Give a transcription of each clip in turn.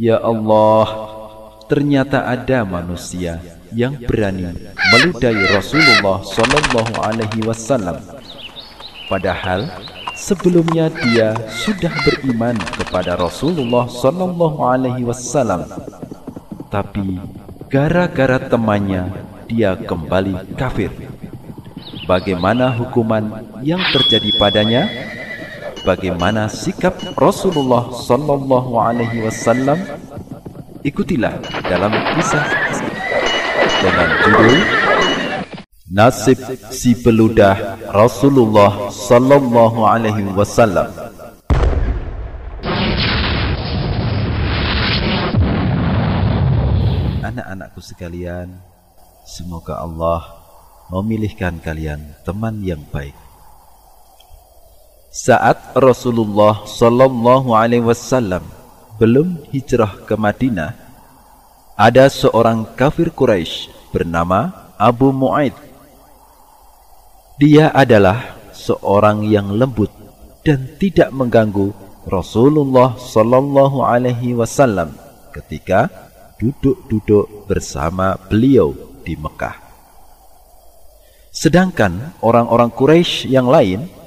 Ya Allah, ternyata ada manusia yang berani meludahi Rasulullah Shallallahu Alaihi Wasallam. Padahal sebelumnya dia sudah beriman kepada Rasulullah Shallallahu Alaihi Wasallam, tapi gara-gara temannya dia kembali kafir. Bagaimana hukuman yang terjadi padanya? Bagaimana sikap Rasulullah Sallallahu Alaihi Wasallam? Ikutilah dalam kisah dengan judul Nasib si peludah Rasulullah Sallallahu Alaihi Wasallam. Anak-anakku sekalian, semoga Allah memilihkan kalian teman yang baik. Saat Rasulullah Shallallahu Alaihi Wasallam belum hijrah ke Madinah, ada seorang kafir Quraisy bernama Abu Muaid. Dia adalah seorang yang lembut dan tidak mengganggu Rasulullah Shallallahu Alaihi Wasallam ketika duduk-duduk bersama beliau di Mekah. Sedangkan orang-orang Quraisy yang lain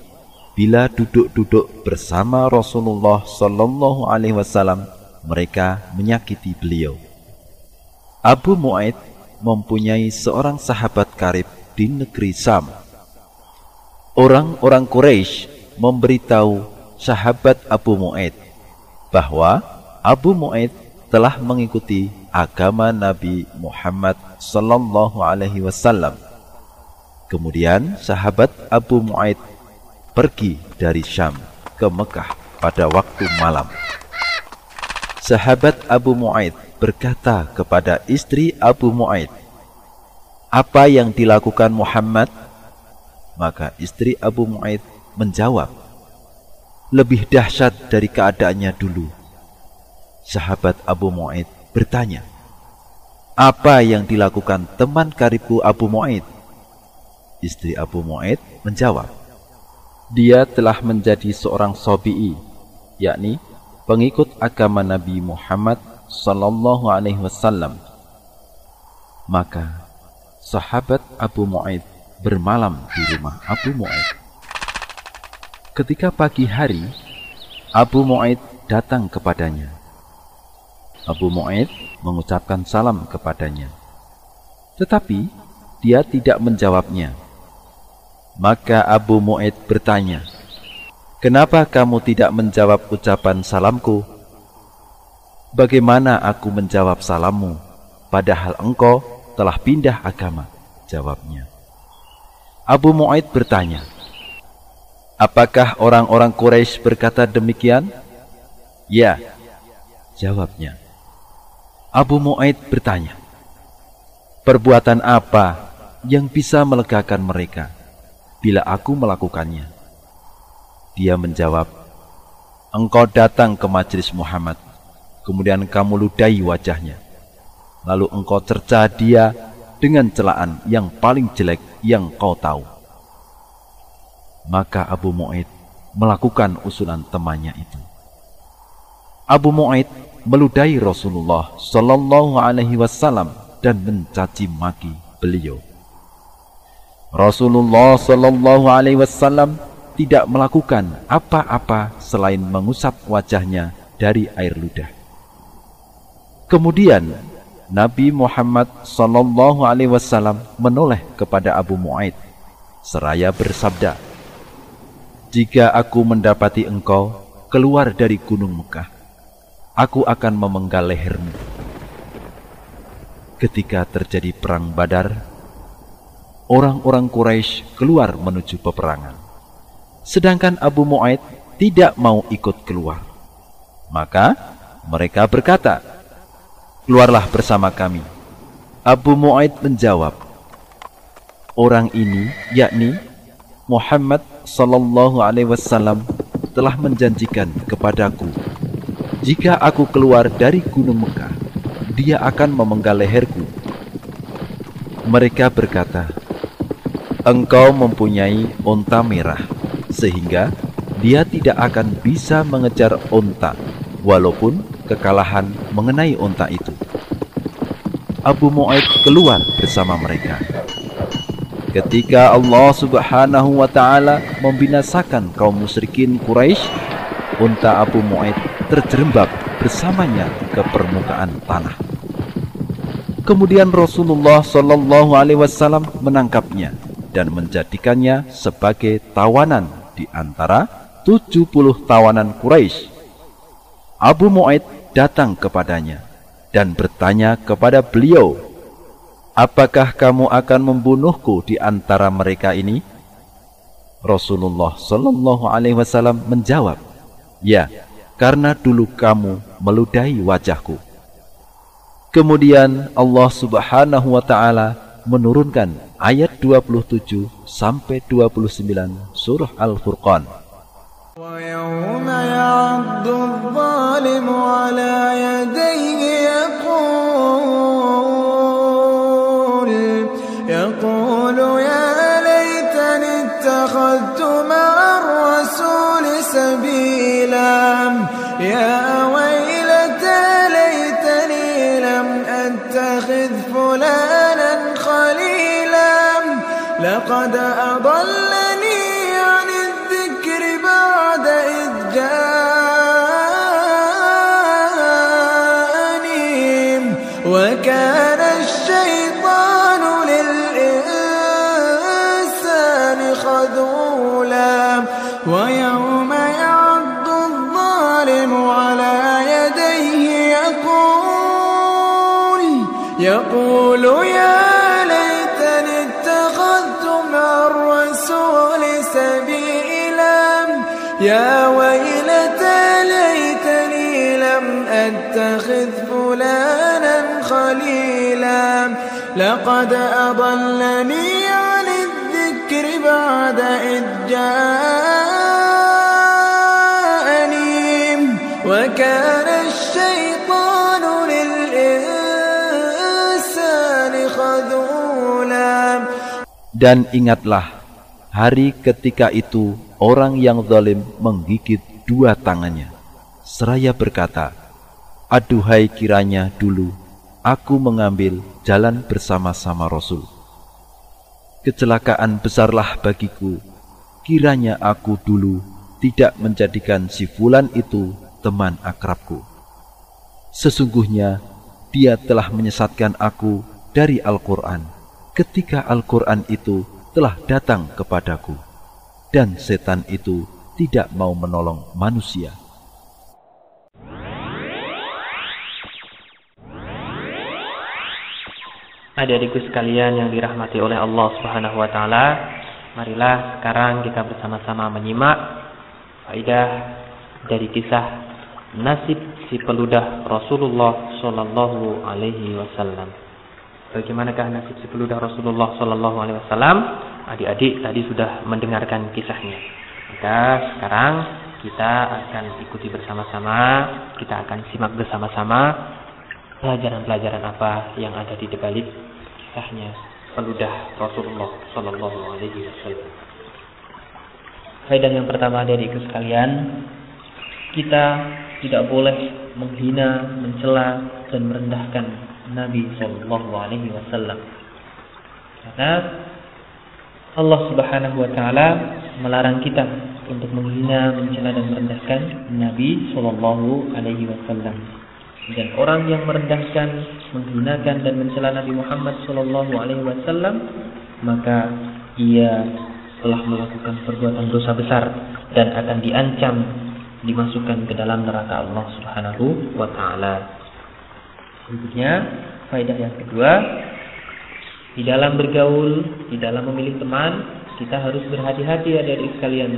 bila duduk-duduk bersama Rasulullah Shallallahu alaihi wasallam mereka menyakiti beliau. Abu Muaid mempunyai seorang sahabat karib di negeri Sam. Orang-orang Quraisy memberitahu sahabat Abu Muaid bahwa Abu Muaid telah mengikuti agama Nabi Muhammad sallallahu alaihi wasallam Kemudian sahabat Abu Muaid pergi dari Syam ke Mekah pada waktu malam. Sahabat Abu Muaid berkata kepada istri Abu Muaid, "Apa yang dilakukan Muhammad?" Maka istri Abu Muaid menjawab, "Lebih dahsyat dari keadaannya dulu." Sahabat Abu Muaid bertanya, "Apa yang dilakukan teman karibku Abu Muaid?" Istri Abu Mu'aid menjawab, Dia telah menjadi seorang sobi'i, yakni pengikut agama Nabi Muhammad Sallallahu Alaihi Wasallam. Maka sahabat Abu Mu'aid bermalam di rumah Abu Mu'aid. Ketika pagi hari, Abu Mu'aid datang kepadanya. Abu Mu'aid mengucapkan salam kepadanya. Tetapi dia tidak menjawabnya. Maka Abu Mu'id bertanya, Kenapa kamu tidak menjawab ucapan salamku? Bagaimana aku menjawab salammu, padahal engkau telah pindah agama? Jawabnya. Abu Mu'aid bertanya, Apakah orang-orang Quraisy berkata demikian? Ya, jawabnya. Abu Mu'aid bertanya, Perbuatan apa yang bisa melegakan mereka? Bila aku melakukannya? Dia menjawab, Engkau datang ke majelis Muhammad, kemudian kamu ludahi wajahnya. Lalu engkau cerca dia dengan celaan yang paling jelek yang kau tahu. Maka Abu Mu'aid melakukan usulan temannya itu. Abu Mu'aid meludahi Rasulullah Shallallahu Alaihi Wasallam dan mencaci maki beliau. Rasulullah Shallallahu Alaihi Wasallam tidak melakukan apa-apa selain mengusap wajahnya dari air ludah. Kemudian Nabi Muhammad Shallallahu Alaihi Wasallam menoleh kepada Abu Muaid seraya bersabda, Jika aku mendapati engkau keluar dari gunung Mekah, aku akan memenggal lehermu. Ketika terjadi perang Badar, orang-orang Quraisy keluar menuju peperangan. Sedangkan Abu Muaid tidak mau ikut keluar. Maka mereka berkata, "Keluarlah bersama kami." Abu Muaid menjawab, "Orang ini, yakni Muhammad sallallahu alaihi wasallam telah menjanjikan kepadaku, jika aku keluar dari gunung Mekah, dia akan memenggal leherku." Mereka berkata, engkau mempunyai onta merah, sehingga dia tidak akan bisa mengejar onta, walaupun kekalahan mengenai unta itu. Abu Mu'aid keluar bersama mereka. Ketika Allah Subhanahu wa taala membinasakan kaum musyrikin Quraisy, unta Abu Mu'aid terjerembab bersamanya ke permukaan tanah. Kemudian Rasulullah Shallallahu alaihi wasallam menangkapnya dan menjadikannya sebagai tawanan di antara 70 tawanan Quraisy. Abu Mu'aid datang kepadanya dan bertanya kepada beliau, "Apakah kamu akan membunuhku di antara mereka ini?" Rasulullah Shallallahu Alaihi Wasallam menjawab, "Ya, karena dulu kamu meludahi wajahku." Kemudian Allah Subhanahu wa taala menurunkan ayat 27 sampai 29 surah Al-Furqan. ويوم يعض الظالم على يديه يقول يا ليتني اتخذت مع الرسول سبيلا يا قد أن يا ويلتى ليتني لم أتخذ فلانا خليلا. لقد أضلني عن الذكر بعد إذ جاءني. وكان الشيطان للإنسان خذولا. Dan ingatlah hari ketika itu orang yang zalim menggigit dua tangannya. Seraya berkata Aduhai kiranya dulu aku mengambil jalan bersama-sama Rasul. Kecelakaan besarlah bagiku. Kiranya aku dulu tidak menjadikan si fulan itu teman akrabku. Sesungguhnya dia telah menyesatkan aku dari Al-Quran. Ketika Al-Quran itu telah datang kepadaku dan setan itu tidak mau menolong manusia. Adik-adikku sekalian yang dirahmati oleh Allah Subhanahu wa taala, marilah sekarang kita bersama-sama menyimak faidah dari kisah nasib si peludah Rasulullah Shallallahu Alaihi Wasallam. Bagaimanakah nasib si peludah Rasulullah Shallallahu Alaihi Wasallam? Adik-adik tadi sudah mendengarkan kisahnya. Maka sekarang kita akan ikuti bersama-sama, kita akan simak bersama-sama pelajaran-pelajaran apa yang ada di dibalik kisahnya peludah Rasulullah Shallallahu Alaihi Wasallam. Faedah yang pertama dari sekalian, kita tidak boleh menghina, mencela dan merendahkan Nabi Shallallahu Alaihi Wasallam. Karena Allah Subhanahu Wa Taala melarang kita untuk menghina, mencela dan merendahkan Nabi Shallallahu Alaihi Wasallam. Dan orang yang merendahkan, menghinakan dan mencela Nabi Muhammad Shallallahu Alaihi Wasallam, maka ia telah melakukan perbuatan dosa besar dan akan diancam dimasukkan ke dalam neraka Allah Subhanahu wa taala. Berikutnya, faedah yang kedua, di dalam bergaul, di dalam memilih teman, kita harus berhati-hati ya dari sekalian.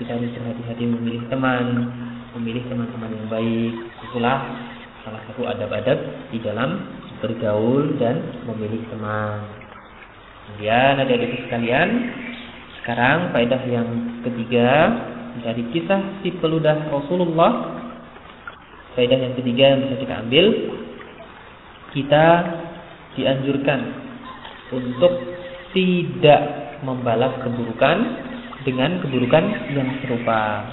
Kita harus berhati-hati memilih teman, memilih teman-teman yang baik. Itulah salah satu adab-adab di dalam bergaul dan memilih teman. Kemudian ada di sekalian, sekarang faedah yang ketiga, dari kisah si peludah Rasulullah faedah yang ketiga yang bisa kita ambil kita dianjurkan untuk tidak membalas keburukan dengan keburukan yang serupa.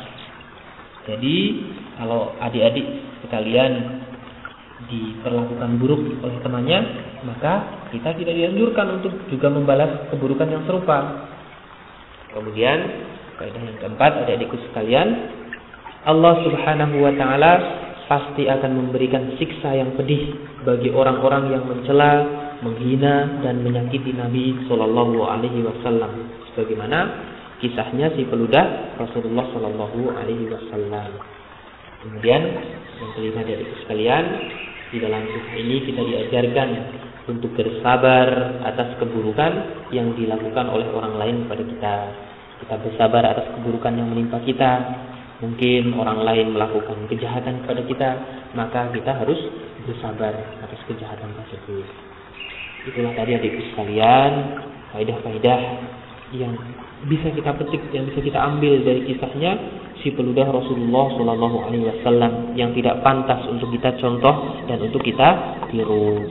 Jadi kalau adik-adik sekalian diperlakukan buruk oleh temannya, maka kita tidak dianjurkan untuk juga membalas keburukan yang serupa. Kemudian, kaidah yang keempat, adik-adikku sekalian, Allah Subhanahu wa taala pasti akan memberikan siksa yang pedih bagi orang-orang yang mencela, menghina dan menyakiti Nabi Shallallahu alaihi wasallam sebagaimana kisahnya si peludah Rasulullah Shallallahu alaihi wasallam. Kemudian yang kelima dari sekalian, di dalam kisah ini kita diajarkan untuk bersabar atas keburukan yang dilakukan oleh orang lain kepada kita. Kita bersabar atas keburukan yang menimpa kita. Mungkin orang lain melakukan kejahatan kepada kita, maka kita harus bersabar atas kejahatan tersebut. Itulah tadi adik sekalian, faidah-faidah yang bisa kita petik, yang bisa kita ambil dari kisahnya si peludah Rasulullah Shallallahu Alaihi Wasallam yang tidak pantas untuk kita contoh dan untuk kita tiru.